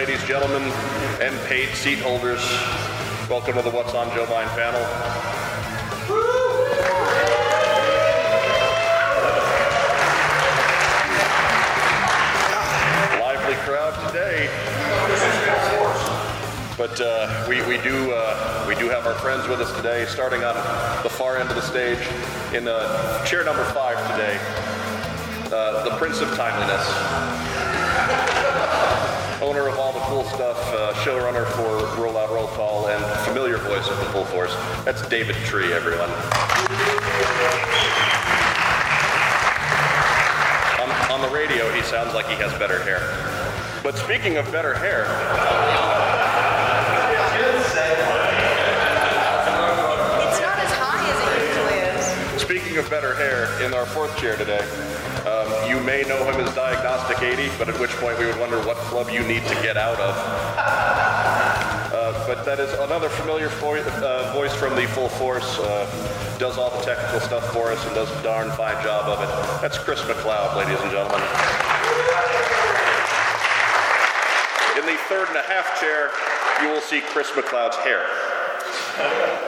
ladies, gentlemen, and paid seat holders. Welcome to the What's on Joe's Mind panel. Lively crowd today. But uh, we, we do uh, we do have our friends with us today, starting on the far end of the stage in uh, chair number five today, uh, the Prince of Timeliness owner of all the cool stuff, uh, showrunner for Roll Out Roll Call, and familiar voice of the Full Force. That's David Tree, everyone. On, on the radio, he sounds like he has better hair. But speaking of better hair, It's not as high as it usually is. speaking of better hair, in our fourth chair today, you may know him as Diagnostic 80, but at which point we would wonder what club you need to get out of. Uh, but that is another familiar vo- uh, voice from the full force. Uh, does all the technical stuff for us and does a darn fine job of it. That's Chris McLeod, ladies and gentlemen. In the third and a half chair, you will see Chris McLeod's hair.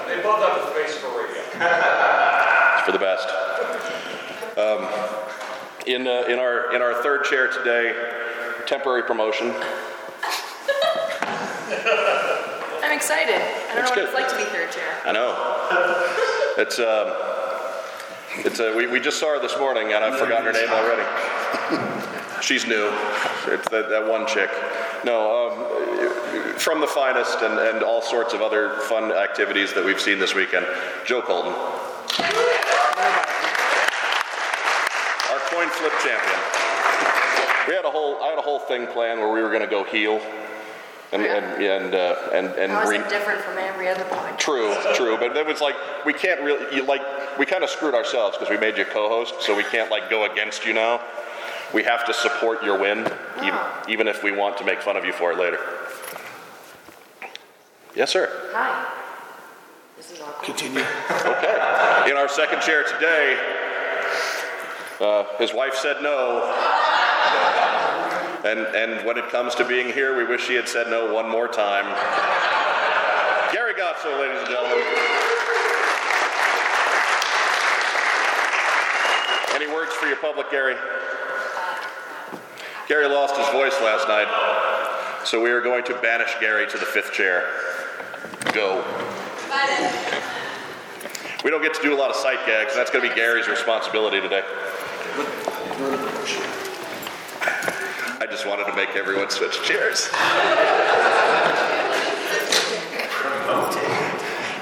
They both have a face for radio. It's for the best. Um, in, uh, in, our, in our third chair today, temporary promotion. I'm excited. I don't That's know what good. it's like to be third chair. I know. It's, um, it's uh, we, we just saw her this morning, and I've forgotten her name already. She's new. It's that, that one chick. No, um, from the finest and, and all sorts of other fun activities that we've seen this weekend. Joe Colton. Our coin flip champion. We had a whole, I had a whole thing planned where we were going to go heel. And, and, and, uh, and, and How is ring- it different from every other podcast? True, true, but it was like we can't really you, like we kind of screwed ourselves because we made you co-host, so we can't like go against you now. We have to support your win, even, Oh. even if we want to make fun of you for it later. Yes, sir. Hi. This is awkward. Continue. Okay. In our second chair today, uh, his wife said no. And, and when it comes to being here, we wish she had said no one more time. Gary Godsoe, ladies and gentlemen. Any words for your public, Gary? Gary lost his voice last night, so we are going to banish Gary to the fifth chair. Go. We don't get to do a lot of sight gags. That's going to be Gary's responsibility today. I just wanted to make everyone switch chairs.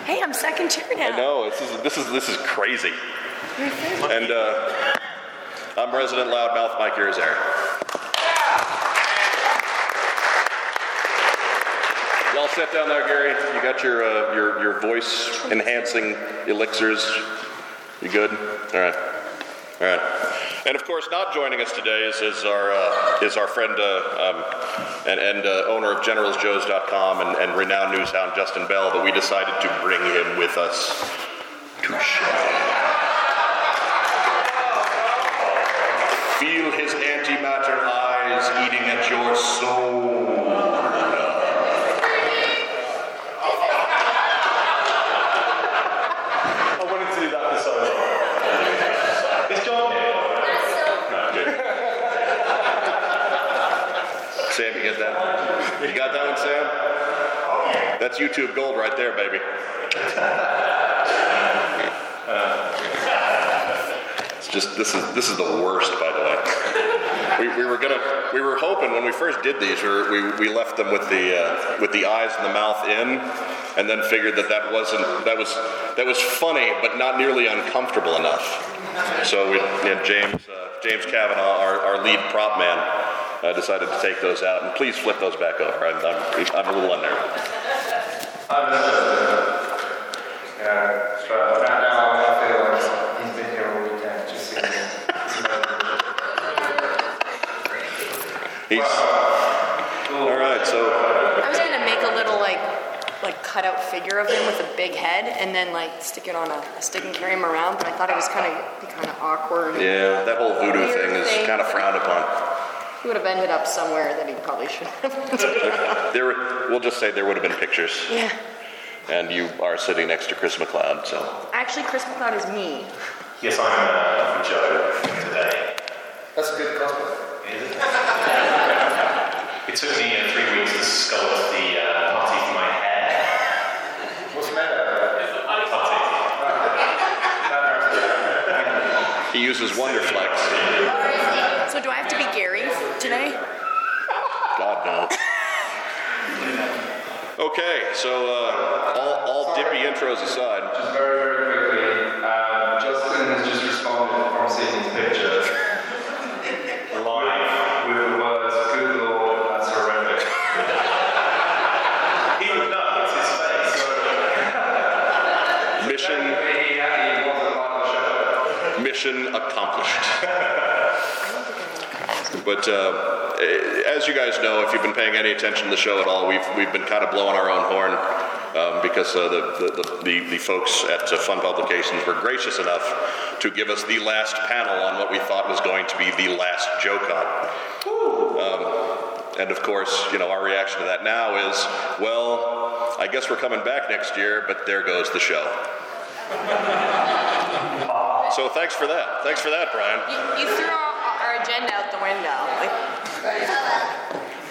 Hey, I'm second chair now. I know this is this is this is crazy. And uh, I'm resident loudmouth Mike Irizarry. Y'all sit down there, Gary. You got your uh, your your voice enhancing elixirs. You good? All right. All right. And of course, not joining us today is, is our uh, is our friend uh, um, and, and uh, owner of GeneralsJoes.com and, and renowned news hound Justin Bell. But we decided to bring him with us to share. Feel his antimatter eyes eating at your soul. I wanted to do that this solo. Is John here? Sam, you get that? You got that one, Sam? That's YouTube gold right there, baby. It's just this is this is the worst, by the way. We, we were gonna we were hoping when we first did these, we, we, left them with the uh, with the eyes and the mouth in, and then figured that that wasn't that was that was funny, but not nearly uncomfortable enough. So we yeah, James uh, James Kavanaugh, our, our lead prop man, uh, decided to take those out. And please flip those back over. I'm, I'm, I'm a little unnerved. He's all weekend, just seeing He's all right. So I was gonna make a little like like cutout figure of him with a big head and then like stick it on a, a stick and carry him around, but I thought it was kind of kind of awkward. yeah, that whole voodoo thing is kind of frowned upon. He would have ended up somewhere that he probably shouldn't have. There, were- we'll just say there would have been pictures, yeah. and you are sitting next to Chris McLeod, so. Actually, Chris McLeod is me. Yes, I'm uh, Joe today. That's a good cosplay. Is it? it took me uh, three weeks to sculpt the uh, putty for my hair. What's the matter? Putty. He uses Wonderflex. So do I have to be Gary today? God, no. Okay, so uh, all, all dippy intros aside, Just very, very quickly, um, Justin has just responded from seeing his picture Live. with the words, good lord, that's horrific. He would know, it's his face. mission He, he wasn't part of the show. mission accomplished. But uh, as you guys know, if you've been paying any attention to the show at all, we've, we've been kind of blowing our own horn um, because uh, the, the, the, the folks at uh, Fun Publications were gracious enough to give us the last panel on what we thought was going to be the last JoeCon. Um, and of course, you know, our reaction to that now is, well, I guess we're coming back next year, but there goes the show. So thanks for that. Thanks for that, Brian. You, you threw agenda out the window. Like,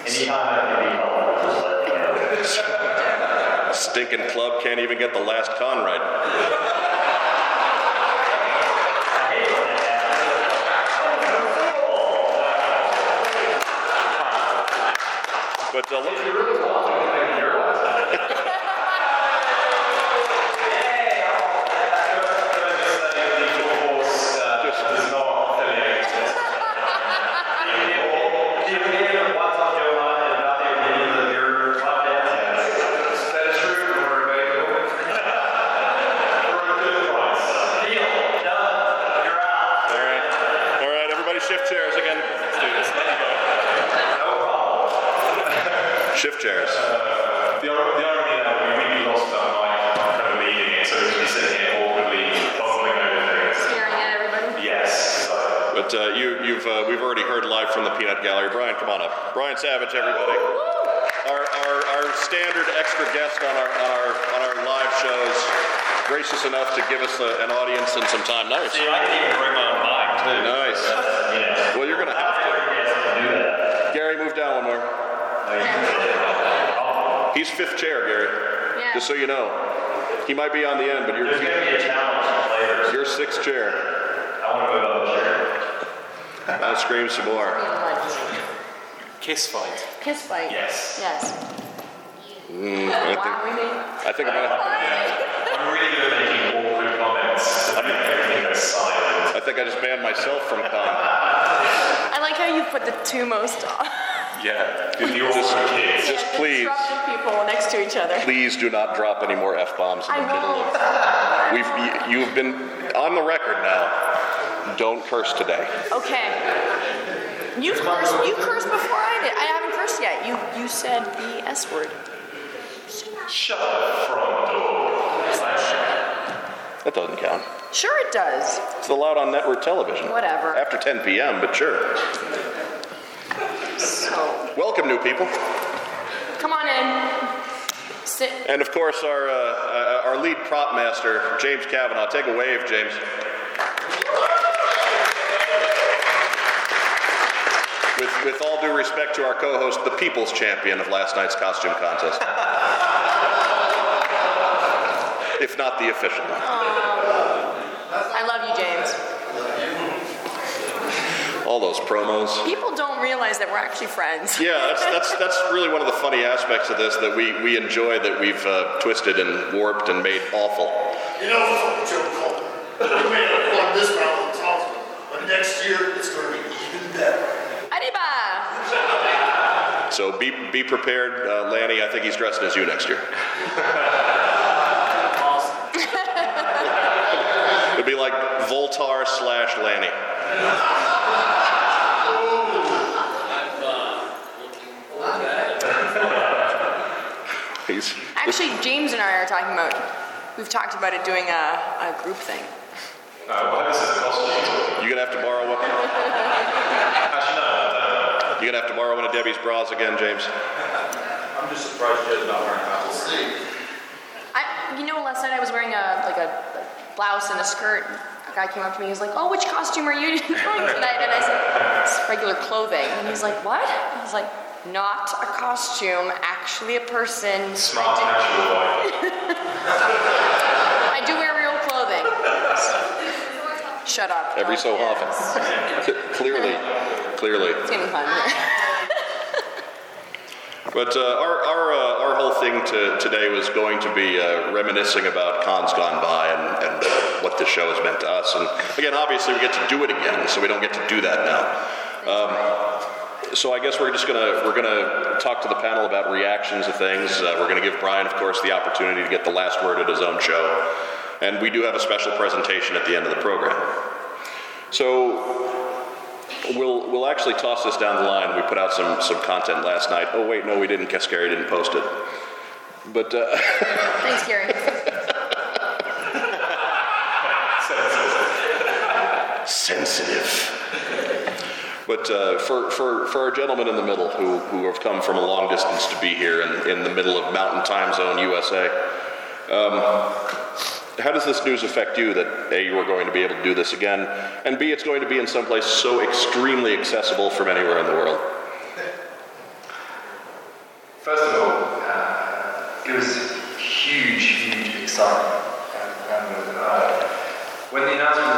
Anytime I can be helpful, just let me know. Stinking club can't even get the last con right. But uh, look, live from Gallery. Brian, come on up. Brian Savage, everybody. Our, our, our standard extra guest on our, on our, on our live shows, gracious enough to give us a, an audience and some time. Nice. See, I can even bring my own mic too. Nice. Yeah. Well, you're gonna have to. Yes, I can do that. Gary, move down one more. Oh, oh. He's fifth chair, Gary. Yeah. Just so you know. He might be on the end, but you're, There's going to be a challenge for you're sixth chair. I want to move up the chair. I'll scream some more. Kiss fight. Kiss fight. Yes. Yes. Mm, I think, we made. I think I'm gonna, I'm really good at making awkward comments to make everything go silent. I think I just banned myself from con. I like how you put the two most. Yeah. The awkward kids. Just Yeah, please. people next to each other. Please do not drop any more f-bombs in I the middle won't. We've you've been on the record now. Don't curse today. Okay. You cursed. You cursed before I did. I haven't cursed yet. You you said the S word. Shut the front door. That doesn't count. Sure, it does. It's allowed on network television. Whatever. After 10 p.m., but sure. So Welcome, new people. come on in. Sit. And of course, our, uh, uh, our lead prop master, James Kavanaugh. Take a wave, James. With, with all due respect to our co host, the people's champion of last night's costume contest. if not the official one. I love you, James. All those promos. People don't realize that we're actually friends. Yeah, that's, that's, that's really one of the funny aspects of this that we, we enjoy that we've uh, twisted and warped and made awful. You know, Joe Cole, we made it on this round of the but next year it's going to be even better. Arriba! So be, be prepared, uh, Lanny. I think he's dressing as you next year. It'd be like Voltar slash Lanny. Actually, James and I are talking about. We've talked about it doing a, a group thing. Uh, well, this is a costume. you're gonna have to borrow one. You're gonna have to borrow one of Debbie's bras again, James? I'm just surprised Joe's not wearing We'll pants. see. I, you know, last night I was wearing a like a, a blouse and a skirt. A guy came up to me. He was like, "Oh, which costume are you doing tonight?" And I said, "It's regular clothing." And he's like, "What?" I was like, "Not a costume, actually a person." Smart I natural boy. do, I do wear real clothing. Shut up. Every so often. clearly, clearly. It's getting fun. But uh, our, our, uh, our whole thing to, today was going to be uh, reminiscing about cons gone by and, and what this show has meant to us. And again, obviously, we get to do it again, so we don't get to do that now. Um, so I guess we're just gonna we're gonna talk to the panel about reactions to things. Uh, we're gonna give Brian, of course, the opportunity to get the last word at his own show, and we do have a special presentation at the end of the program. So We'll, we'll actually toss this down the line. We put out some, some content last night. Oh, wait, no, we didn't, Gary didn't post it. But uh, Thanks, Gary. sensitive. But uh, for, for, for our gentlemen in the middle who, who have come from a long distance to be here in, in the middle of Mountain Time Zone, USA, um, how does this news affect you that A, you are going to be able to do this again, and B, it's going to be in some place so extremely accessible from anywhere in the world? First of all, uh, it was huge, huge excitement. And, and uh, when the announcement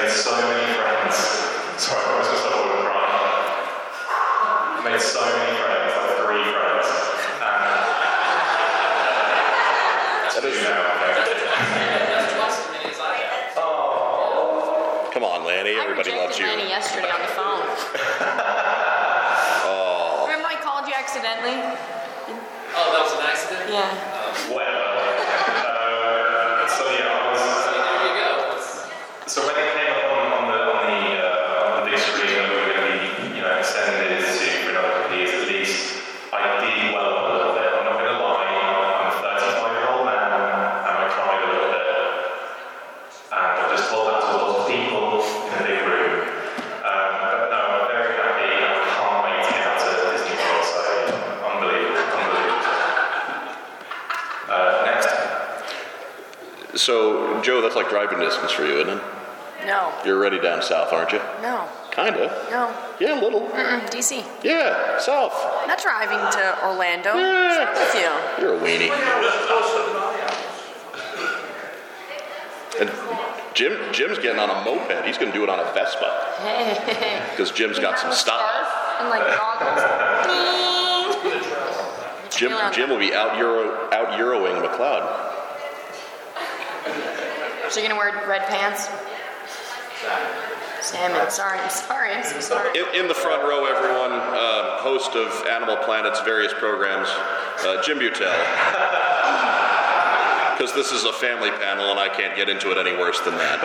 made so many friends. Sorry, I was just like, oh, crying. I've made so many friends, like three friends. And That is- two now, Come on, Lanny. Everybody I loves you. Lanny yesterday on the like driving distance for you, isn't it? No. You're already down south, aren't you? No. Kinda. No. Yeah, a little. Mm-mm, DC. Yeah, south. Not driving to Orlando. Yeah. What's with you? You're a weenie. And Jim, Jim's getting on a moped. He's going to do it on a Vespa Hey. because Jim's got some style. And like goggles. Jim, Jim will be out euro, out euroing McLeod. So you're gonna wear red pants? Salmon. Sorry, I'm sorry. I'm so sorry. In, in the front row, everyone, um, host of Animal Planet's various programs, uh, Jim Buttel. because this is a family panel and I can't get into it any worse than that.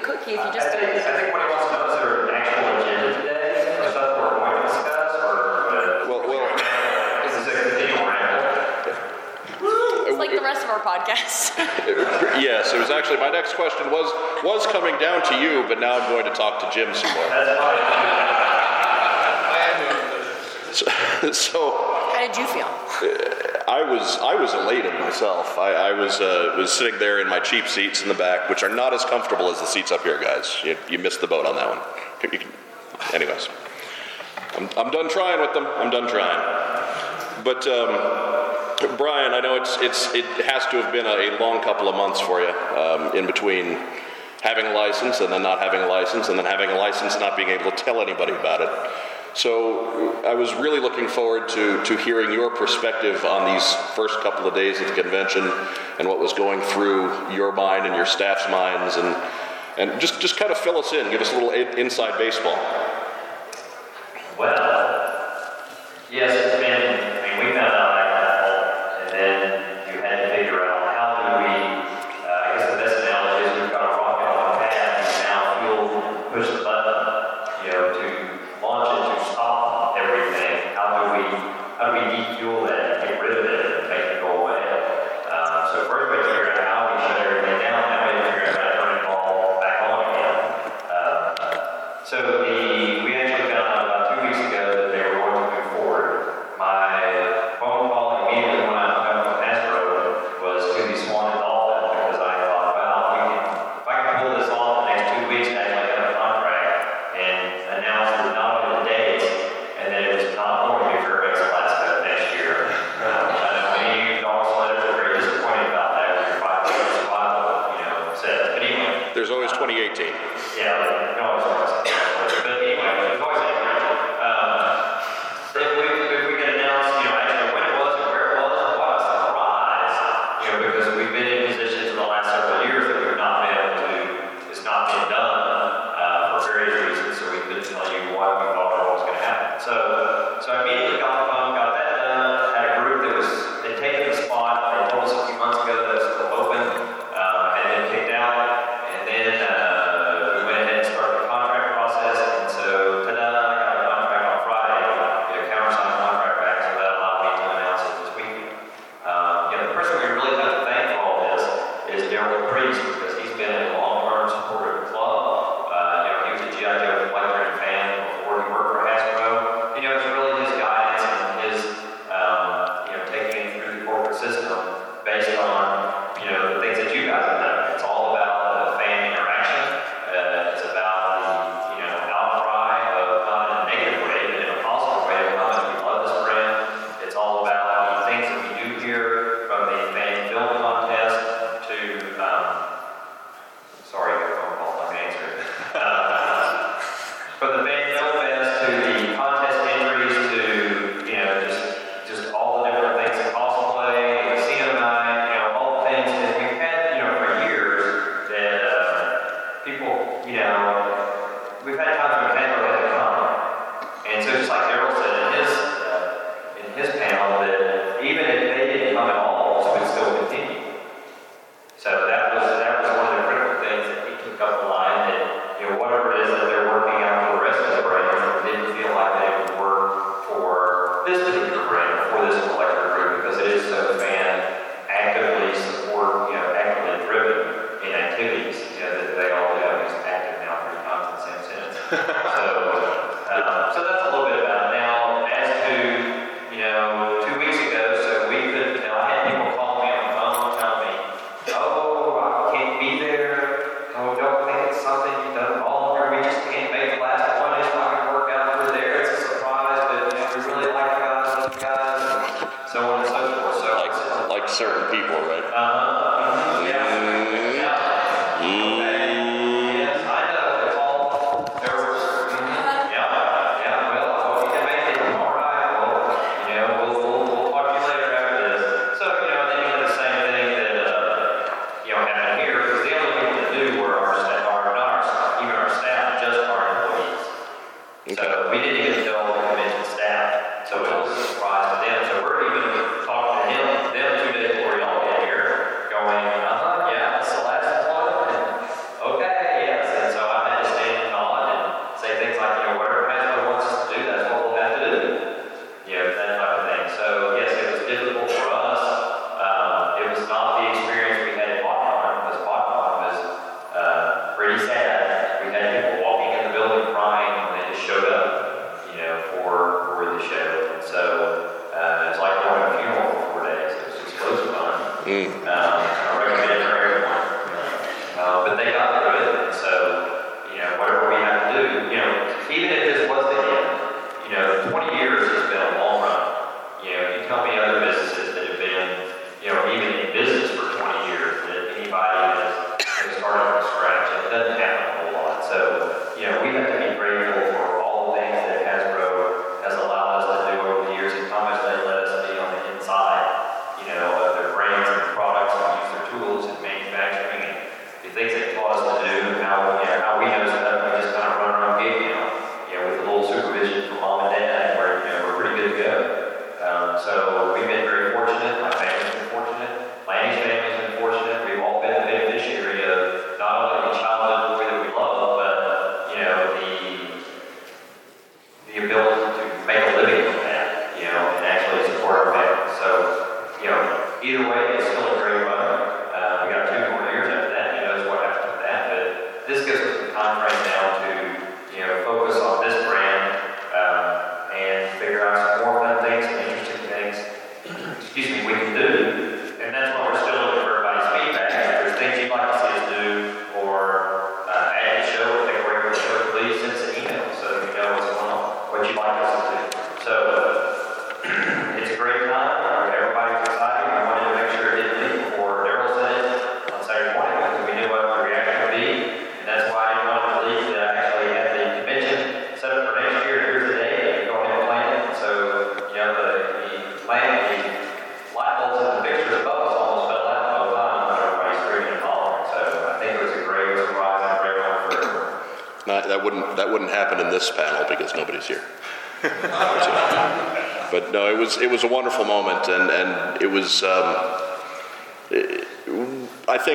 cookies. if you uh, just. I think, I think what he wants to know is there an actual agenda today? Is that we're going to discuss, or uh, Well, well, is this a continual ramble? It's like the rest of our podcast. yes, it was actually my next question was was coming down to you, but now I'm going to talk to Jim some more. So, so, how did you feel? I was I was elated myself. I, I was uh, was sitting there in my cheap seats in the back, which are not as comfortable as the seats up here, guys. You, you missed the boat on that one. Can, anyways, I'm, I'm done trying with them. I'm done trying. But um, Brian, I know it's it's it has to have been a, a long couple of months for you um, in between having a license and then not having a license and then having a license and not being able to tell anybody about it. So I was really looking forward to, to hearing your perspective on these first couple of days of the convention and what was going through your mind and your staff's minds and, and just, just kind of fill us in, give us a little inside baseball. Well, yes, always uh, 2018. Yeah, no, specifically for this molecular group because it is so famous.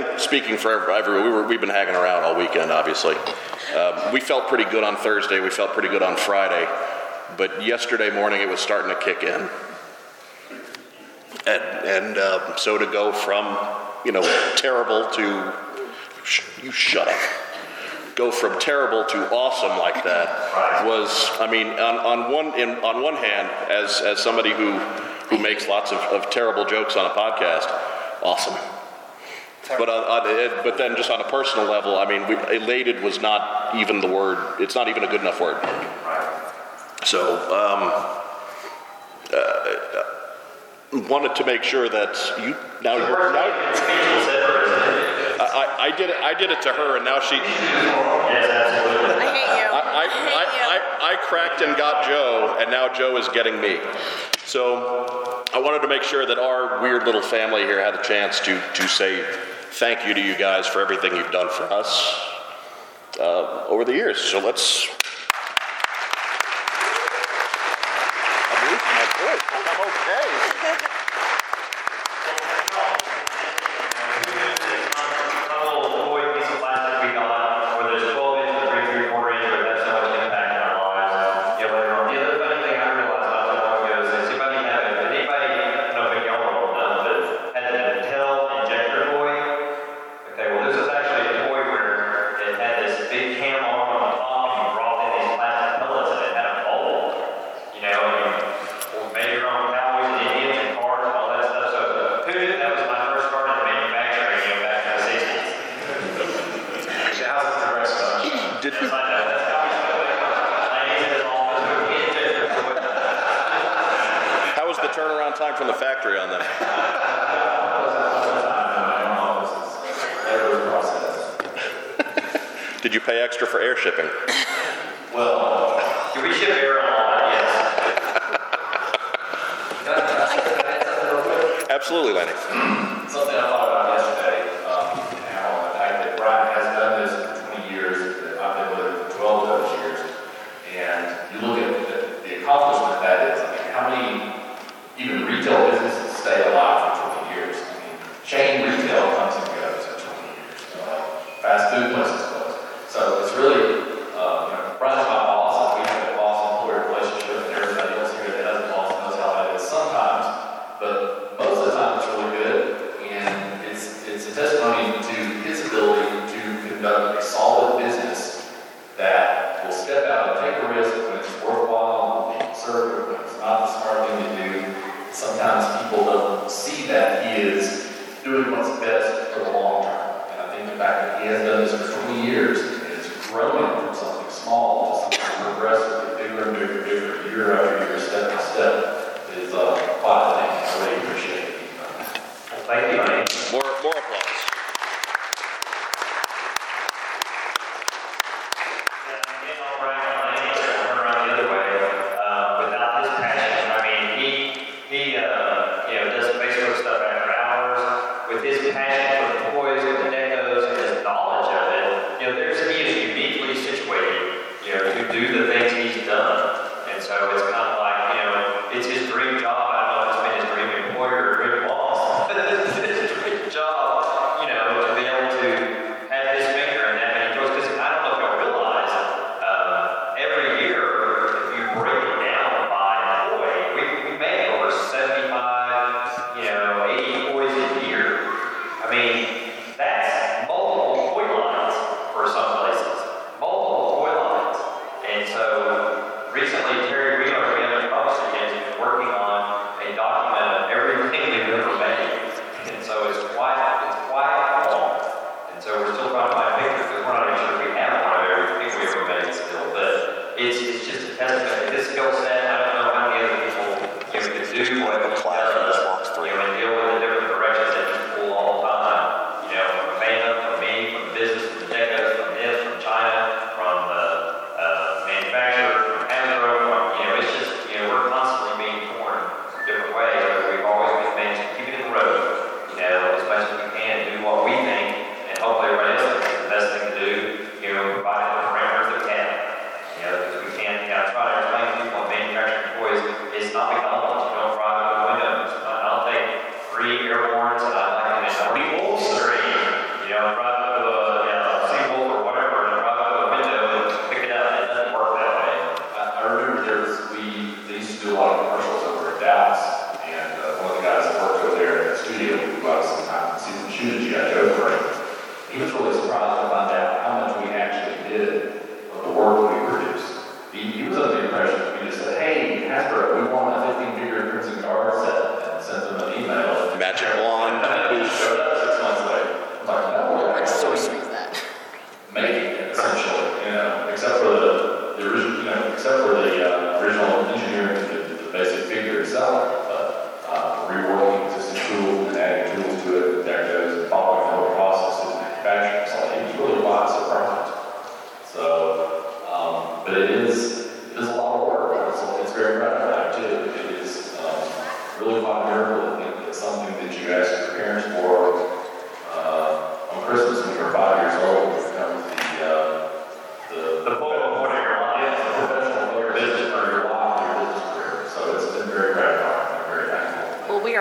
think speaking for everyone, we were, we've been hanging around all weekend, obviously. Um, we felt pretty good on Thursday, we felt pretty good on Friday, but yesterday morning it was starting to kick in. And, and uh, so to go from, you know, terrible to, sh- you shut up go from terrible to awesome like that was I mean on, on one in, on one hand as as somebody who who makes lots of, of terrible jokes on a podcast awesome but on, on, but then just on a personal level, I mean, we, elated was not even the word. It's not even a good enough word. So um, uh, uh wanted to make sure that you now you're now. I, I did it. I did it to her, and now she. I hate you. I, I, I, I, cracked and got Joe, and now Joe is getting me. So I wanted to make sure that our weird little family here had a chance to, to say thank you to you guys for everything you've done for us uh, over the years. So let's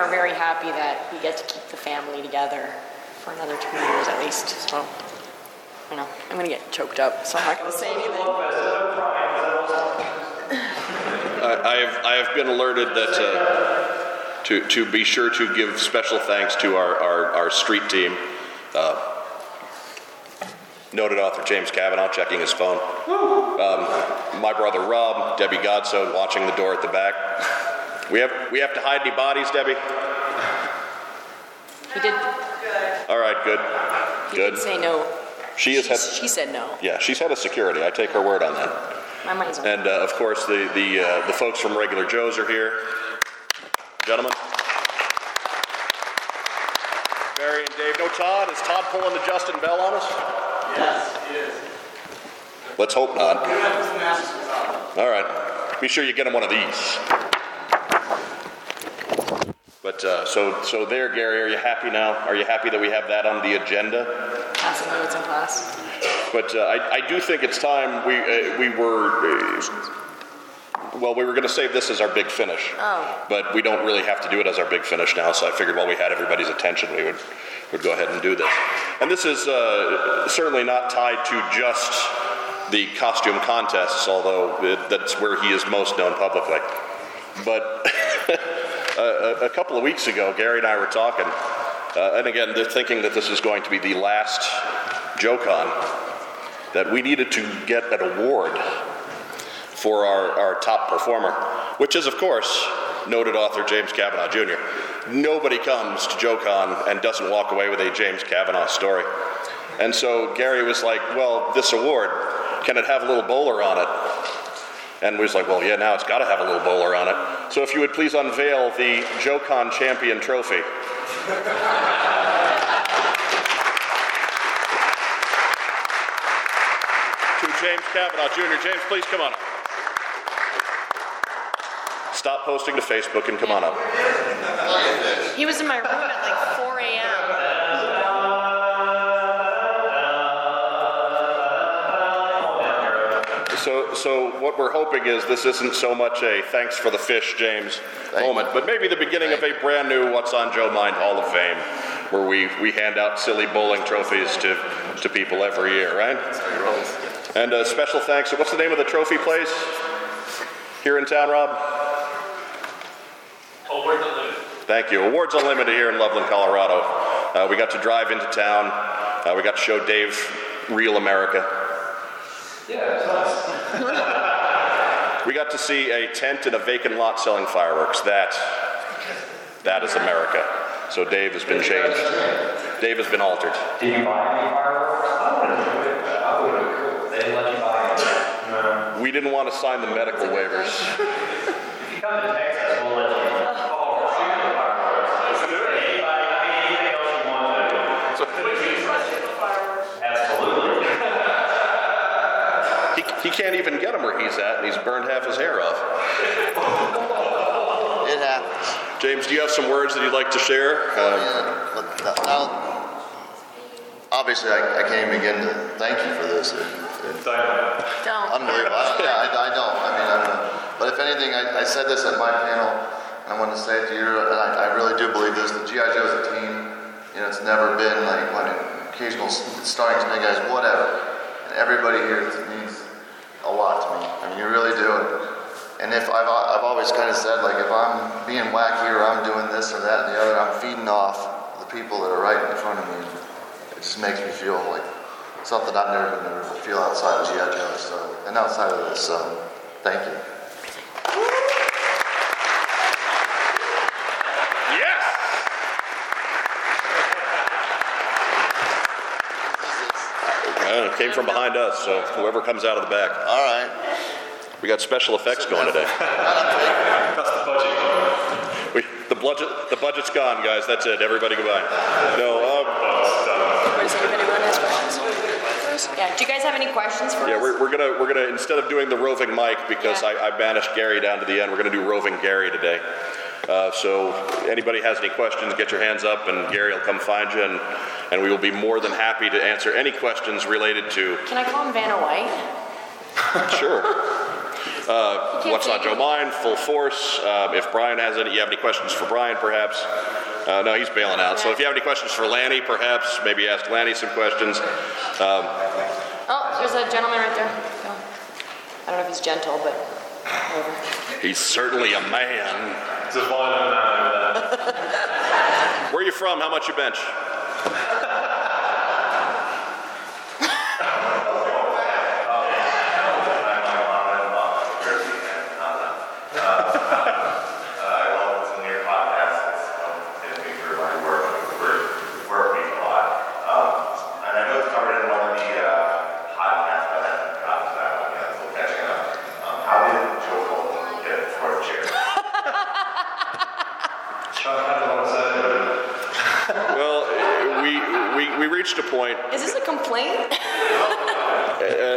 are very happy that we get to keep the family together for another two years at least. So, I know I'm gonna get choked up, so I'm not gonna say anything. I, have, I have been alerted that, uh, to, to be sure to give special thanks to our, our, our street team. Uh, Noted author James Kavanaugh checking his phone. Um, my brother Rob, Debbie Godsoe watching the door at the back. We have, we have to hide any bodies, Debbie? He did. All right, good, He good. did say no. She has had, She said no. yeah, she's had a security. I take her word on that. My money's on. And uh, of course, the the uh, the folks from Regular Joe's are here. Gentlemen. Barry and Dave. No Todd. Is Todd pulling the Justin Bell on us? Yes, he is. Let's hope not. We have to masks without. All right. Be sure you get him one of these. But uh, so so there, Gary. Are you happy now? Are you happy that we have that on the agenda? Passing notes in class. But uh, I, I do think it's time we uh, we were. Uh, well, we were going to save this as our big finish. Oh. But we don't really have to do it as our big finish now, so I figured while we had everybody's attention, we would, would go ahead and do this. And this is uh, certainly not tied to just the costume contests, although it, that's where he is most known publicly. But a, couple of weeks ago, Gary and I were talking, uh, and again, they're thinking that this is going to be the last JoeCon, that we needed to get an award for our, our top performer, which is, of course, noted author James Kavanaugh Jr. Nobody comes to JoeCon and doesn't walk away with a James Kavanaugh story. And so Gary was like, well, this award, can it have a little bowler on it? And we was like, well, yeah, now it's got to have a little bowler on it. So if you would please unveil the JoeCon Champion Trophy. to James Kavanaugh Jr. James, please come on up. Stop posting to Facebook and come on up. He was in my room at like So, so what we're hoping is this isn't so much a thanks for the fish, James moment, but maybe the beginning of a brand new What's on Joe Mind Hall of Fame, where we, we hand out silly bowling trophies to, to people every year, right? And a special thanks. What's the name of the trophy place here in town, Rob? Where did they? Thank you. Awards Unlimited here in Loveland, Colorado. Uh, we got to drive into town. Uh, we got to show Dave real America. Yeah, it's nice. We got to see a tent in a vacant lot selling fireworks. That, that is America. So Dave has been changed. Dave has been altered. Did you buy any fireworks? I would have enjoyed it. I would have. They didn't let you buy any. We didn't want to sign the medical waivers. If you come to Texas, we'll let you call or shoot the fireworks. Anybody, I mean, anything else you want to do. Absolutely. He, he can't even get him where he's at, and he's burned half his hair off. It happens. James, do you have some words that you'd like to share? Uh, Yeah, now- now, obviously, I, I can't even begin to thank you for this. It- it- Don't. Unbelievable. I, yeah, I, I don't. I mean, I don't know. But if anything, I, I said this at my panel, and I want to say it to you, and I, I really do believe this. The GI Joe is a team. You know, it's never been like one occasional starting to guys, whatever. And everybody here means a lot to me. I mean, you really do. And if I've, I've always kind of said, like, if I'm being wacky or I'm doing this or that and the other, I'm feeding off the people that are right in front of me. It just makes me feel like something I've never been able to feel outside of GI Joe. So and outside of this, so thank you. It came from behind us, so whoever comes out of the back. All right. We got special effects going today. That's the budget. We, the budget, the budget's gone, guys. That's it. Everybody goodbye. No, um, Or does anybody want to ask questions? Yeah, do you guys have any questions for yeah, us? we're, we're gonna we're gonna instead of doing the roving mic because Yeah. I, I banished Gary down to the end. We're gonna do roving Gary today. Uh, so anybody has any questions, get your hands up, and Gary will come find you, and, and we will be more than happy to answer any questions related to Can I call him Vanna White? sure. Uh, what's on Joe. Mind? Full force. Um, if Brian has any, you have any questions for Brian, perhaps? Uh, no, he's bailing out. So if you have any questions for Lanny, perhaps maybe ask Lanny some questions. Um, Oh, there's a gentleman right there. I don't know if he's gentle, but whatever. he's certainly a man. It's a violent man over there. Where are you from? How much you bench? I love listening to your podcast. It's um, given me through my work, work, work week a lot. Um, and I know it's covered in one of the uh, podcasts, but I haven't gotten to that one yet, so catching up. Um, how did Joe Colton get for the chair? Chuck had a lot to say. Well, we, we, we reached a point, Is this a complaint?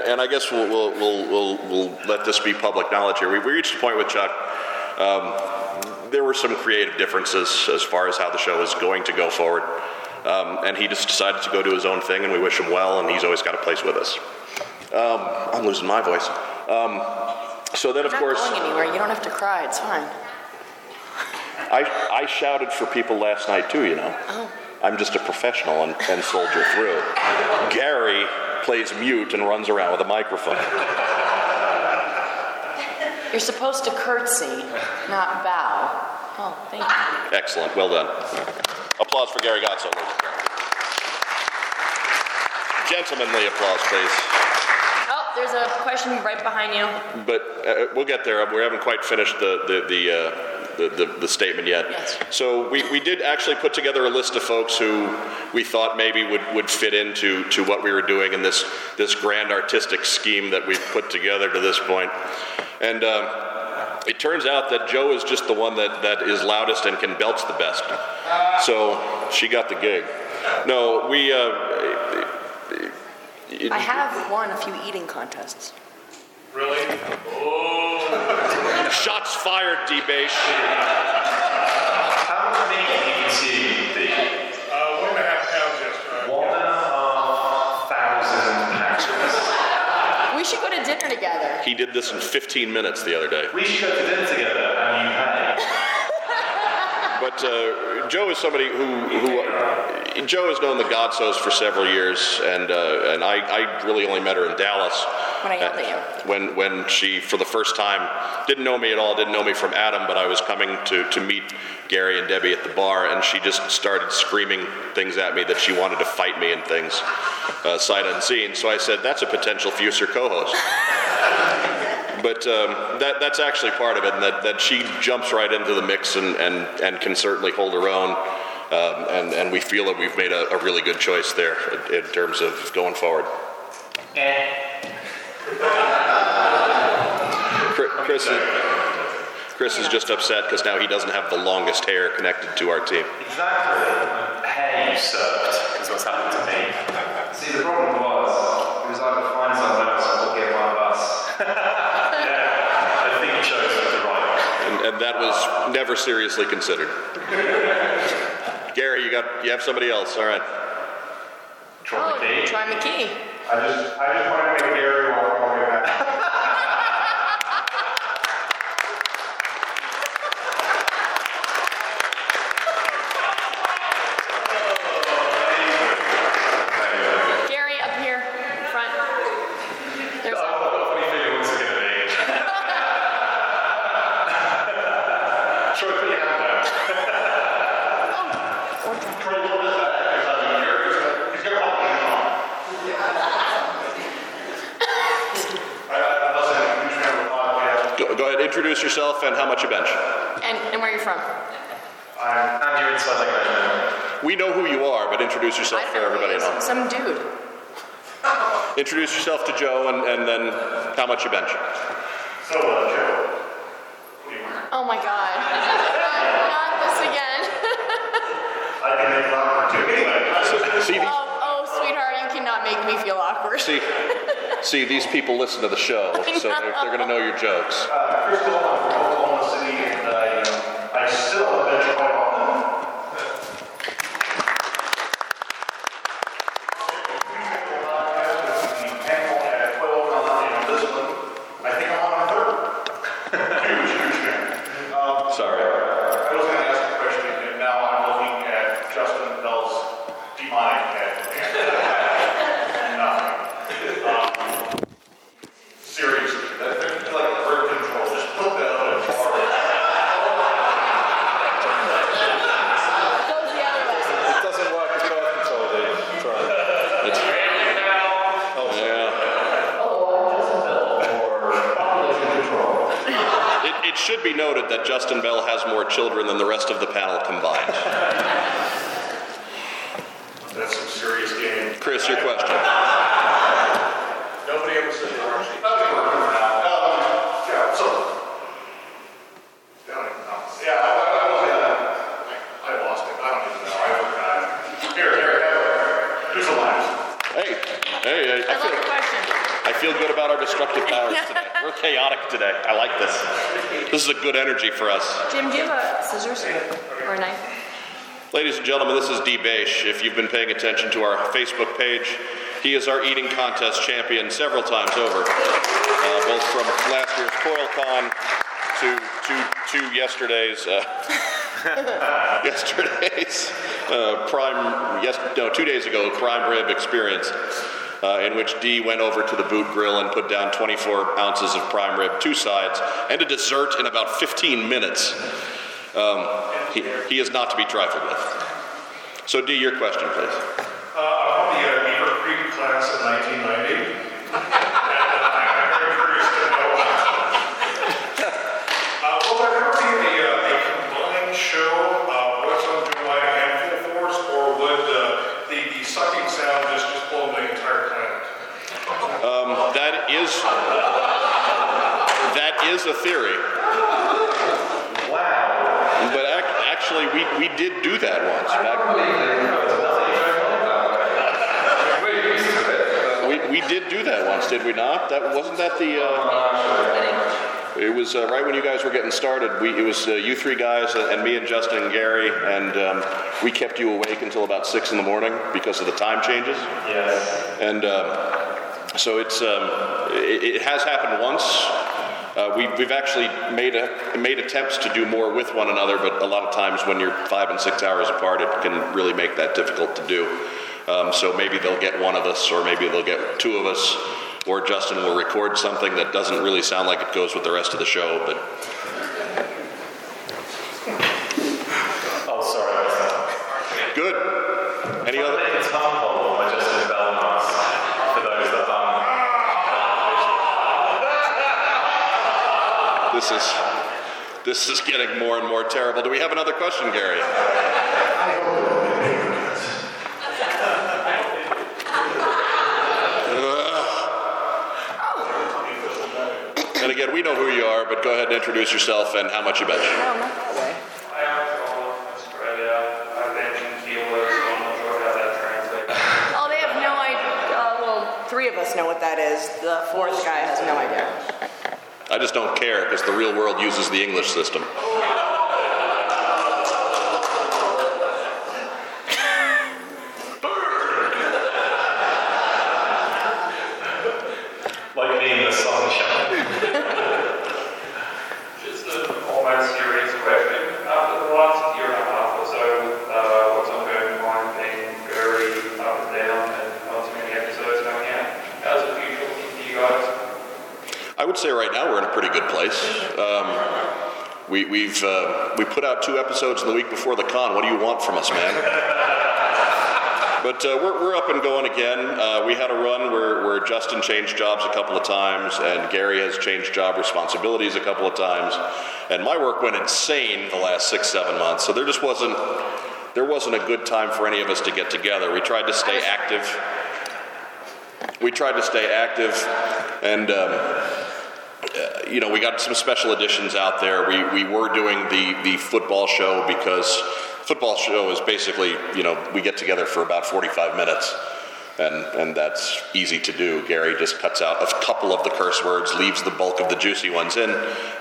and I guess we'll, we'll, we'll, we'll, let this be public knowledge here. We, we reached a point with Chuck. Um, there were some creative differences as far as how the show is going to go forward. Um, and he just decided to go do his own thing, and we wish him well, and he's always got a place with us. Um, I'm losing my voice. Um, so then, of I'm course, not going anywhere. You don't have to cry. It's fine. I, I shouted for people last night too, you know. Oh. I'm just a professional and, and soldier through. Gary plays mute and runs around with a microphone. You're supposed to curtsy, not bow. Oh, thank you. Excellent, well done. Applause for Gary Godsoe. ladies and gentlemen. Gentlemanly applause, please. Oh, there's a question right behind you. But uh, we'll get there. We haven't quite finished the the the, uh, the, the, the statement yet. Yes. So we, we did actually put together a list of folks who we thought maybe would, would fit into to what we were doing in this this grand artistic scheme that we've put together to this point. And um, it turns out that Joe is just the one that, that is loudest and can belch the best. So she got the gig. No, we. Uh, it- I have won a few eating contests. Really? Shots fired, D-Base. How much meat did you consume, the Uh, one and a half pounds yesterday. one and a half thousand pounds? We should go to dinner together. He did this in 15 minutes the other day. We should go to dinner together and you pay. But uh, Joe is somebody who, who uh, Joe has known the Godsoes for several years, and uh, and I, I really only met her in Dallas. When I yelled at you. When when she for the first time didn't know me at all, didn't know me from Adam, but I was coming to to meet Gary and Debbie at the bar, and she just started screaming things at me that she wanted to fight me and things, uh, sight unseen. So I said, "That's a potential future co-host." But um, that, that's actually part of it, and that, that she jumps right into the mix and, and, and can certainly hold her own. Um, and, and we feel that we've made a, a really good choice there in, in terms of going forward. Chris, Chris, is, just upset because now he doesn't have the longest hair connected to our team. Exactly. Hair usurped is what's happened to me. See, the problem was, it was either find someone else or get one of us. I think you chose the right one. And, and that was never seriously considered. Gary, you got you have somebody else. All right. Troy Oh, McKee. Troy McKee. I just, I just wanted to make Gary walk all the way back. Gary, up here, in front. There's I've got a funny feeling what's it going to be. Troy, put your hand down. or John. Troy, what is that? Because I mean, Gary's, he's got a lot of introduce yourself and how much you bench. And, and where you're from? I'm, I'm your inside leg measurement. We know who you are, but introduce yourself I for don't know everybody who at he is. home. Some dude. Introduce yourself to Joe and, and then how much you bench. So, uh, Joe, what do you wear? Oh my god. not, not this again. I can make it awkward too. See, these, oh, oh, sweetheart, you cannot make me feel awkward. see, see, these people listen to the show, so they're, they're going to know your jokes. uh, Chris Dillon, I'm from Oklahoma City, and I, um, I still bench quite often. The panel at 12 on, you know, this one, I think I'm on my third. Huge, huge fan. Um, Sorry. I was gonna ask a question, and now I'm looking at Justin Bell's demonic head. and Nothing. Um, Seriously, that, that's like birth control, just put that on a car. Goes the other way. It doesn't work as birth control, dude. Try. It's, yeah. It, it should be noted that Justin Bell has more children than the rest of the panel combined. That's some serious game. Chris, your question. Nobody ever said they weren't cheap. Nothing working for now. Um, yeah, so. I don't even know. Yeah, I, I, I, was, uh, I lost it. I don't even know. I forgot. Here, here, here. Here's a last. Hey, hey, hey, I I love feel, the question. I feel good about our destructive powers today. We're chaotic today. I like this. This is a good energy for us. Jim, do you have a scissors or a knife? Ladies and gentlemen, this is D. Beish. If you've been paying attention to our Facebook page, he is our eating contest champion several times over, uh, both from last year's JoeCon to to to yesterday's uh, yesterday's uh, prime yes no two days ago prime rib experience. Uh, in which D went over to the boot grill and put down 24 ounces of prime rib, two sides, and a dessert in about 15 minutes. Um, he, he is not to be trifled with. So, D, your question, please. Uh, I'm from the uh, Beaver Creek class of 1990. and uh, I'm very curious to know. uh, will there ever be a, uh, a combined show of what's on July and Full Force, or would uh, the, the sucking sound just, just blow the entire planet? Um, that is that is a theory. Wow. But ac- actually, we, we did do that once. I Back- can't believe they covered nothing that way. We're used to it. we, we did do that once, did we not? That wasn't that the. Uh, it was uh, right when you guys were getting started. We, it was uh, you three guys uh, and me and Justin and Gary, and um, we kept you awake until about six in the morning because of the time changes. Yes. And um, so it's um, it, it has happened once. Uh, we, we've actually made a, made attempts to do more with one another, but a lot of times when you're five and six hours apart, it can really make that difficult to do. Um, so maybe they'll get one of us, or maybe they'll get two of us, or Justin will record something that doesn't really sound like it goes with the rest of the show. But Oh, sorry. I missed that. good. Any other? make a tongue hold on my Justin Bell notes for those that aren't. This is this is getting more and more terrible. Do we have another question, Gary? And again, we know who you are, but go ahead and introduce yourself and how much you bet. No, not that way. I am from Australia. I've been in kilos. I'm not sure how that translates. Oh, they have no idea. Uh, well, three of us know what that is. The fourth guy has no idea. I just don't care because the real world uses the English system. Like me in the sunshine. Just an almost serious question. After the last year and a half or so, uh, what's on Burning Mind being very up and down and not too many episodes coming out, how's the future looking for you guys? I would say right now we're in a pretty good place. Um, we, we've uh, we put out two episodes in the week before the con. What do you want from us, man? But uh, we're, we're up and going again. Uh, we had a run where, where Justin changed jobs a couple of times, and Gary has changed job responsibilities a couple of times, and my work went insane the last six, seven months. So there just wasn't there wasn't a good time for any of us to get together. We tried to stay active. We tried to stay active, and. Um, you know, we got some special editions out there. We, we were doing the, the football show because football show is basically, you know, we get together for about 45 minutes. And, and that's easy to do. Gary just cuts out a couple of the curse words, leaves the bulk of the juicy ones in,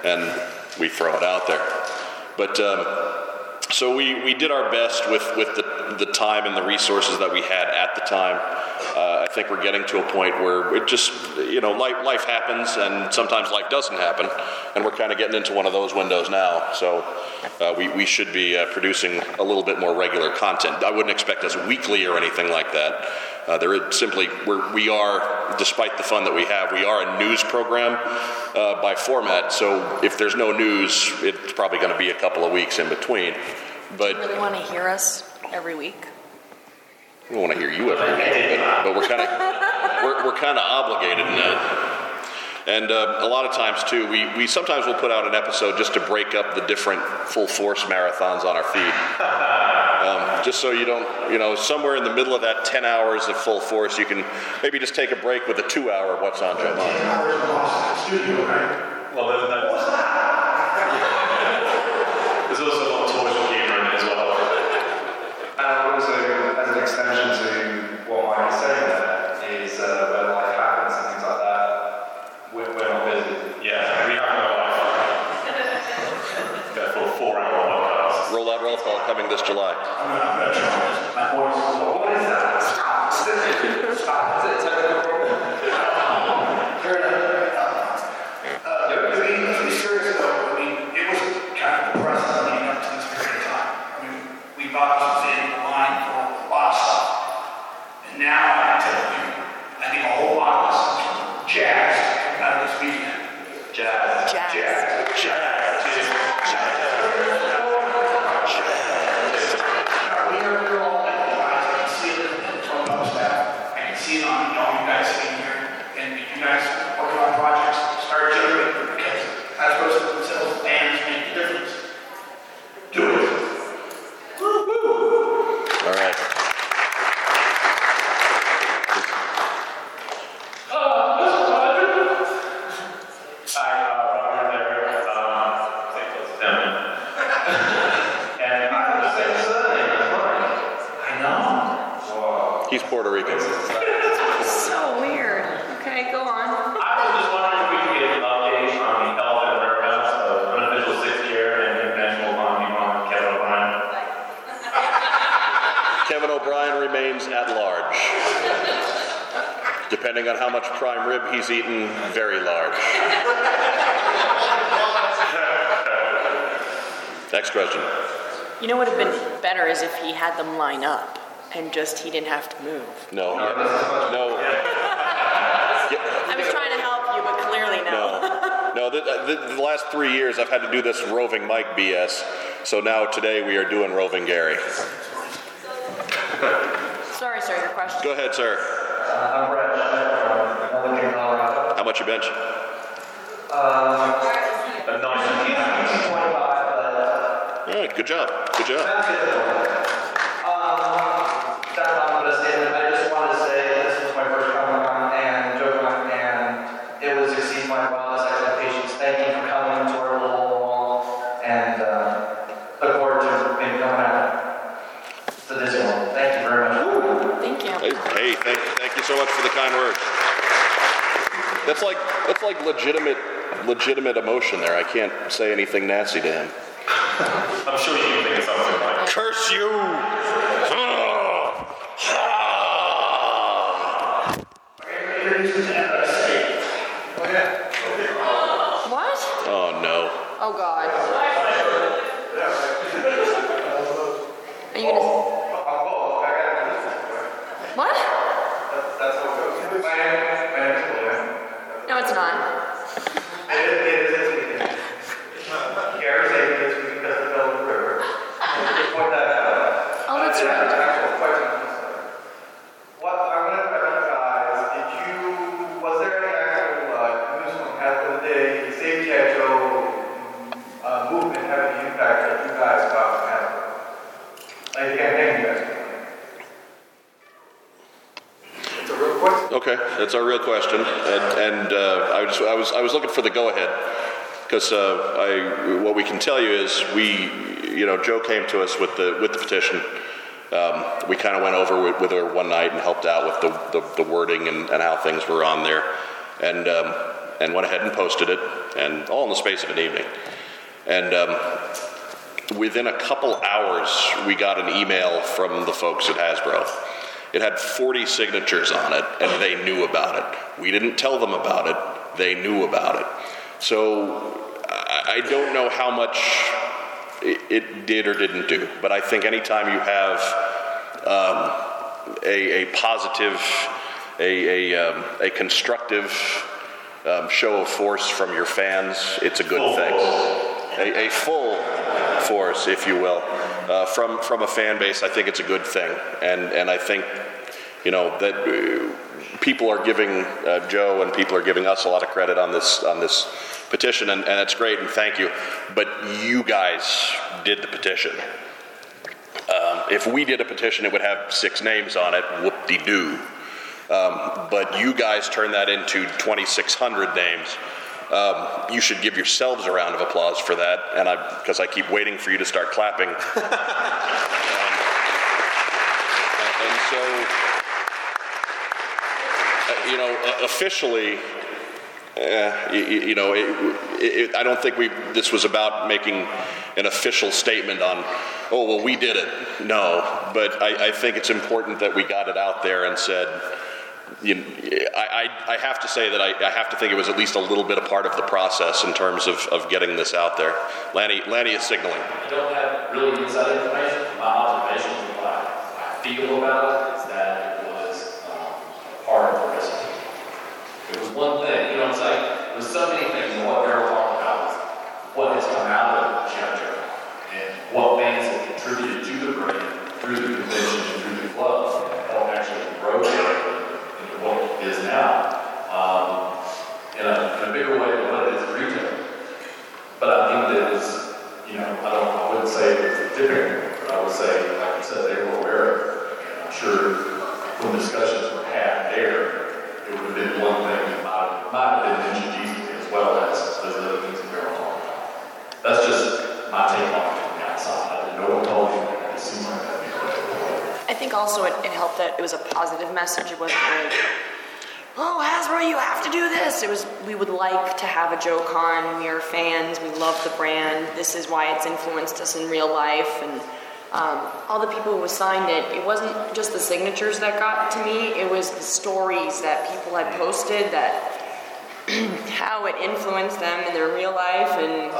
and we throw it out there. But um, so we, we did our best with, with the, the time and the resources that we had at the time. Uh, I think we're getting to a point where it just, you know, life, life happens and sometimes life doesn't happen. And we're kind of getting into one of those windows now. So uh, we, we should be uh, producing a little bit more regular content. I wouldn't expect us weekly or anything like that. Uh, there is simply, we're, we are, despite the fun that we have, we are a news program uh, by format. So if there's no news, it's probably going to be a couple of weeks in between. But You really want to hear us every week? We don't want to hear you every but, but we're kind of we're, we're kind of obligated now. And uh, a lot of times too, we, we sometimes will put out an episode just to break up the different full force marathons on our feed. Um, just so you don't, you know, somewhere in the middle of that 10 hours of full force, you can maybe just take a break with a two hour What's on Joe? Well, also a lot of torture humor in it as well. And also, as an extension to what Mike is saying there, is uh, when life happens and things like that, we're, we're not busy. Yeah, we have no life. Go for a four-hour podcast. Roll out roll call coming this July. I'm gonna, I'm gonna try this. My voice is low. What is that? Stop! Stop! Is it technical problem? Fair enough. Uh, uh, to be, to be serious though, I mean, it was kind of depressing leading up to this period of time. I mean, we thought this was the end of the line for a lot of stuff. And now I can tell you, I think a whole lot of us are jazzed coming out of this weekend. Jazz. Jazz. Jazzed. Jazzed. Now, we are, we're all energized. I can see it in from the staff. I can see it on, you know, you guys sitting here and you guys working on projects, start generating because as opposed to themselves, fans make the difference. Do it. All right. Hi, uh, Robert there, um, St. Louis Tim. And I have the same surname as mine. I know. He's Puerto Rican. So weird. Okay, go on. I was just wondering if we could get updates on the health and whereabouts of unofficial sixth year and international economy on Kevin O'Brien. Kevin O'Brien remains at large. Depending on how much prime rib he's eaten, very large. Next question. You know what would have been better is if he had them line up and just he didn't have to move. No. No. I was trying to help you, but clearly no. No. No, the, uh, the, the last three years I've had to do this roving Mike BS. So now today we are doing roving Gary. Sorry, sir, your question. Go ahead, sir. Uh, I'm much you bench? Um, A nice 25, All right, good job. Good job. That's good. Um, that's not what I. I just wanted to say this was my first Comic and it was exceeding my wildest expectations. Thank you for coming to our little wall, and uh, look forward to maybe coming out to Disney World. Thank you very much. Thank you. Hey, hey, thank, thank you so much for the kind words. That's like that's like legitimate legitimate emotion there. I can't say anything nasty to him. I'm sure you can think of something like Curse you! Introduce the NSA. What? Oh no. Oh God. Are you gonna? What? That's what it goes. My name, my name is William. No, it's not. It is, it is this weekend. Gary's taking this week because of the River. Just point that out. Oh, that's Uh, right. actual question. Okay, that's our real question, and, and uh, I was I was I was looking for the go-ahead because uh, I what we can tell you is we you know Joe came to us with the with the petition. Um, we kind of went over with, with her one night and helped out with the, the, the wording and, and how things were on there, and um, and went ahead and posted it, and all in the space of an evening, and. Um, within a couple hours, we got an email from the folks at Hasbro. It had 40 signatures on it, and they knew about it. We didn't tell them about it, they knew about it. So I don't know how much it, it did or didn't do, but I think anytime you have um, a, a positive, a, a, um, a constructive um, show of force from your fans, it's a good thing. A, a full force, if you will, uh, from from a fan base, I think it's a good thing, and and I think you know that uh, people are giving uh, Joe and people are giving us a lot of credit on this on this petition, and, and that's great, and thank you. But you guys did the petition. Um, if we did a petition, it would have six names on it. Whoop de doo. Um, but you guys turned that into 2,600 names. Um, you should give yourselves a round of applause for that, and I because I keep waiting for you to start clapping. Um, and, so, uh, you know, uh, officially, uh, you, you know, it, it, I don't think we. This was about making an official statement on, oh well, we did it. No, but I, I think it's important that we got it out there and said. You, I, I, I have to say that I, I have to think it was at least a little bit a part of the process in terms of, of getting this out there. Lanny, Lanny is signaling. I don't have really inside information. My observation of what I, feel about it is that it was um, part of the recipe. It was one thing, you know what I'm saying? There was so many things, and what Daryl talked about what has come out of G.I. Joe and what bands have contributed to the brand through the convention and through the clubs and helped actually grow it into what it is now. Um, in, a, in a bigger way than what it is at retail. But I think that it's, you know, I don't, I wouldn't say it's a tipping point, but I would say, like you said, they were aware of it. And I'm sure when discussions were had there, it would have been one thing that might, might have been mentioned easily as well as those other things that Carol talked about. That's just my take on it from the outside. I didn't know what told you, it seems like that'd be correct. I think also it, it helped that it was a positive message. It wasn't like, oh, Hasbro, you have to do this. It was, we would like to have a Joe Con. We are fans. We love the brand. This is why it's influenced us in real life. And um, all the people who signed it, it wasn't just the signatures that got to me, it was the stories that people had posted that how it influenced them in their real life and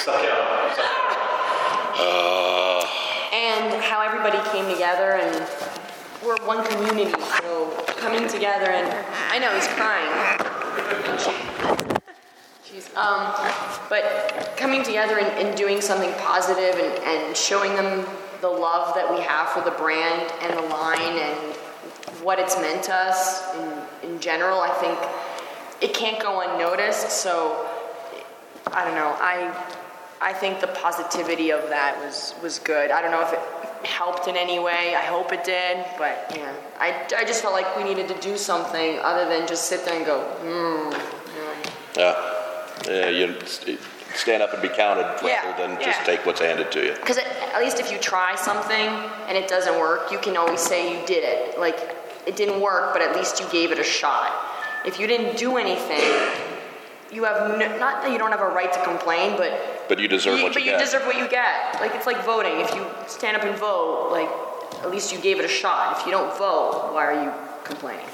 Stuck out. Stuck out. and how everybody came together and we're one community. So coming together and I know he's crying. Jeez. Um, but coming together and, and doing something positive and, and showing them the love that we have for the brand and the line and what it's meant to us in, in general, I think it can't go unnoticed. So I don't know. I I think the positivity of that was was good. I don't know if it helped in any way. I hope it did, but yeah, I, I just felt like we needed to do something other than just sit there and go, hmm. Yeah, yeah you stand up and be counted rather Yeah, than just yeah. take what's handed to you. Because at least if you try something and it doesn't work, you can always say you did it. Like it didn't work, but at least you gave it a shot. If you didn't do anything, you have no, not that you don't have a right to complain, but But you deserve you, what but you you get. deserve what you get. Like it's like voting. If you stand up and vote, like at least you gave it a shot. If you don't vote, why are you complaining?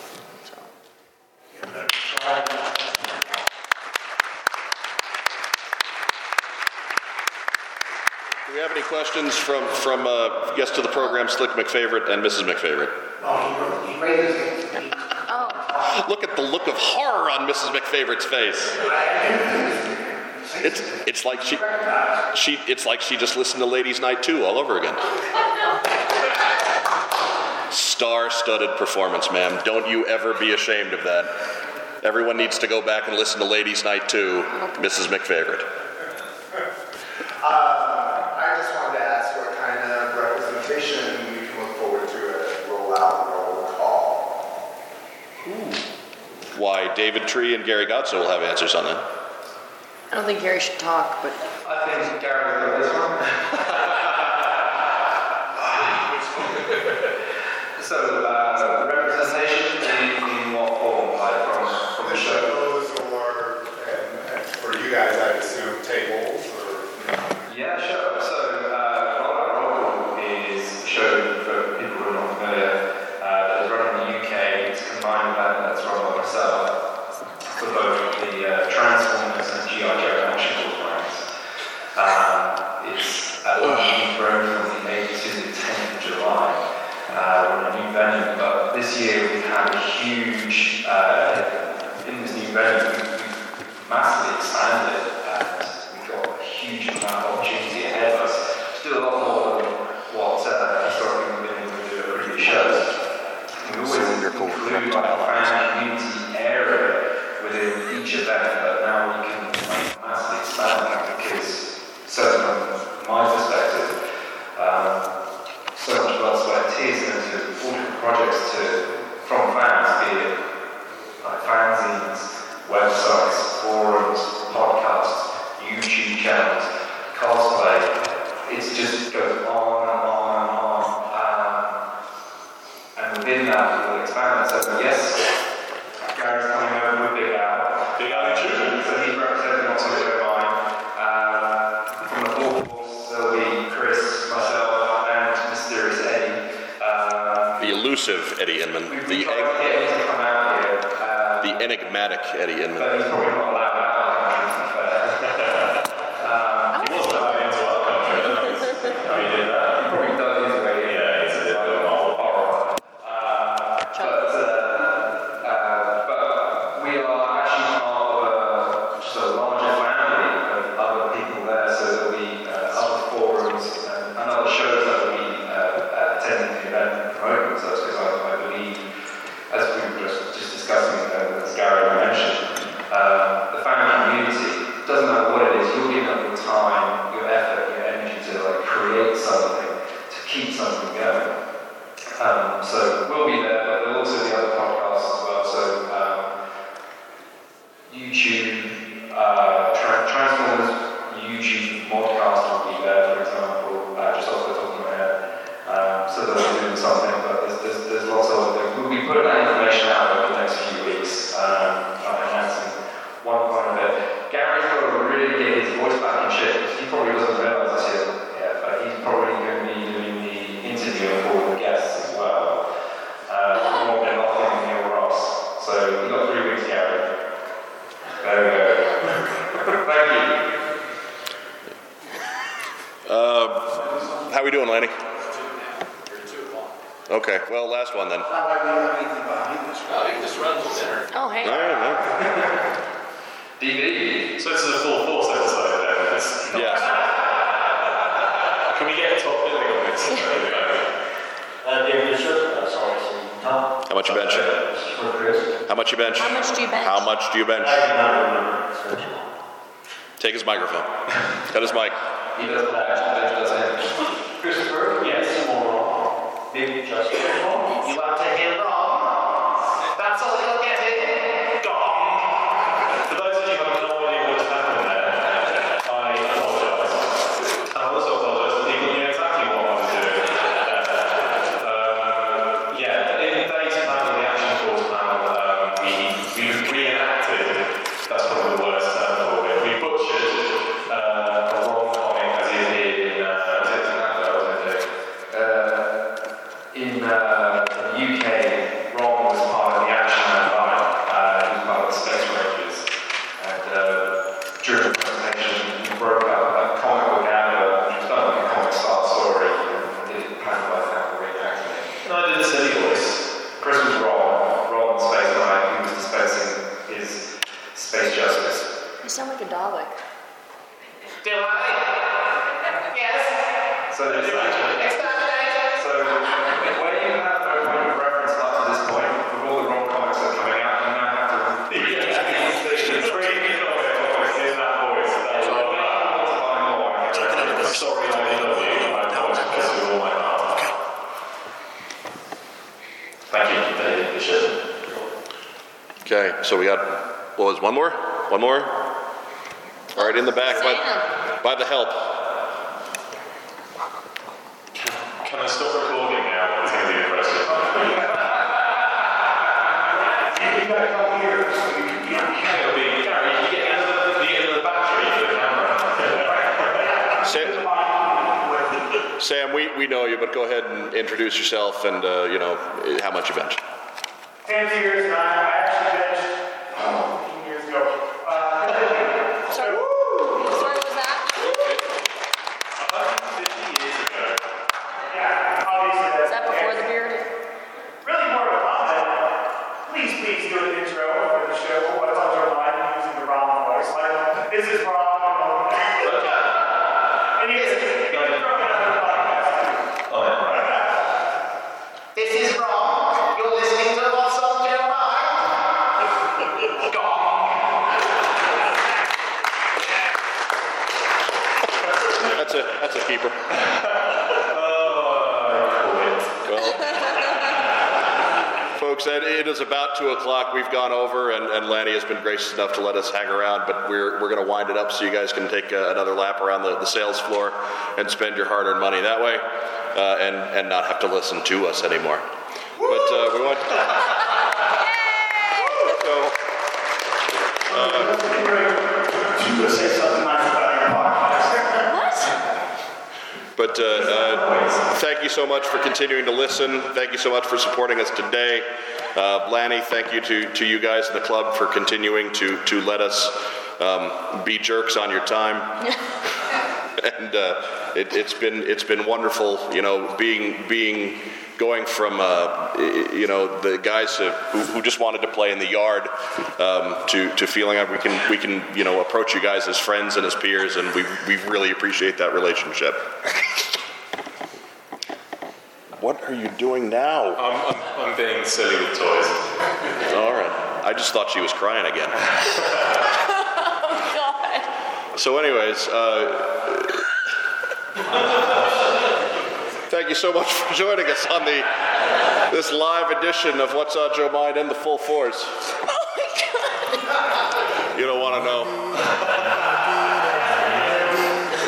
So. Do we have any questions from from uh, guests of the program, Slick McFavorite and Mrs. McFavorite? Oh, he, he raised his hand. Oh, Look at the look of horror on Mrs. McFavorite's face. It's, it's like she, she, it's like she just listened to Ladies Night 2 all over again. Star-studded performance, ma'am. Don't you ever be ashamed of that. Everyone needs to go back and listen to Ladies Night 2, Mrs. McFavorite. Uh, I just wanted to ask what kind of representation we can look forward to at rollout or call. Why David Tree and Gary Godsoe will have answers on that. I don't think Gary should talk, but. I think Gary will do this one. so, uh, massively expanded Okay, well, last one then. Oh, hey. All right, yeah. DVD. So it's a full force episode then. It's Yes. Can we get a top billing on this? Uh, How much you bench? How much you bench? How much do you bench? How much do you bench? I remember. Take his microphone. Cut his mic. He doesn't bench, does? Christopher? Yes. Maybe trust him. You have to hand off. What was, one more? One more? All right, in the back by, by the help. Can I stop recording now? It's going to be impressive. You gotta come here so you can be on camera. It'll be, Gary, you get into the, you the battery for the camera. Sam, Sam, we, we know you, but go ahead and introduce yourself and, uh, you know, how much you bench. Ten years, and I I actually benched, oh, 15 years ago. Uh, Sorry. Sorry, what was that? 150 years ago. yeah, obviously that's. Is that before the beard? Really more of a comment. Please, please do an intro for the show. What's on your mind using the wrong voice? Like, this is wrong. And you just, you can throw it on the podcast. Oh, yeah, right. This is wrong. You're listening to what's on your mind. That's a, that's a keeper. Well, folks, that- it is about two o'clock. We've gone over, and, and Lanny has been gracious enough to let us hang around. But we're we're going to wind it up so you guys can take uh, another lap around the, the sales floor and spend your hard-earned money that way, uh, and and not have to listen to us anymore. But uh, we want. So, You would say something nice about your podcast. What? But uh, uh, thank you so much for continuing to listen. Thank you so much for supporting us today. Uh, Lanny, thank you to, to you guys in the club for continuing to, to let us um, be jerks on your time. and uh, it, it's been it's been wonderful, you know, being being going from uh, you know the guys who, who just wanted to play in the yard um, to to feeling like we can we can you know approach you guys as friends and as peers, and we we really appreciate that relationship. What are you doing now? I'm, I'm, I'm being silly with toys. All right. I just thought she was crying again. Oh, God. So, anyways, uh, thank you so much for joining us on the this live edition of What's on Joe's Mind in the full force. You don't want to know.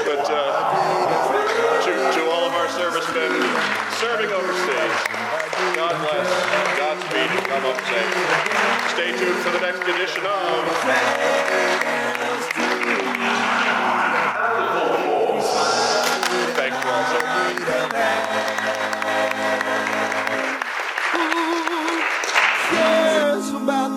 But uh, to, to all of our servicemen serving overseas, God bless, Godspeed, and come up safe. Stay tuned for the next edition of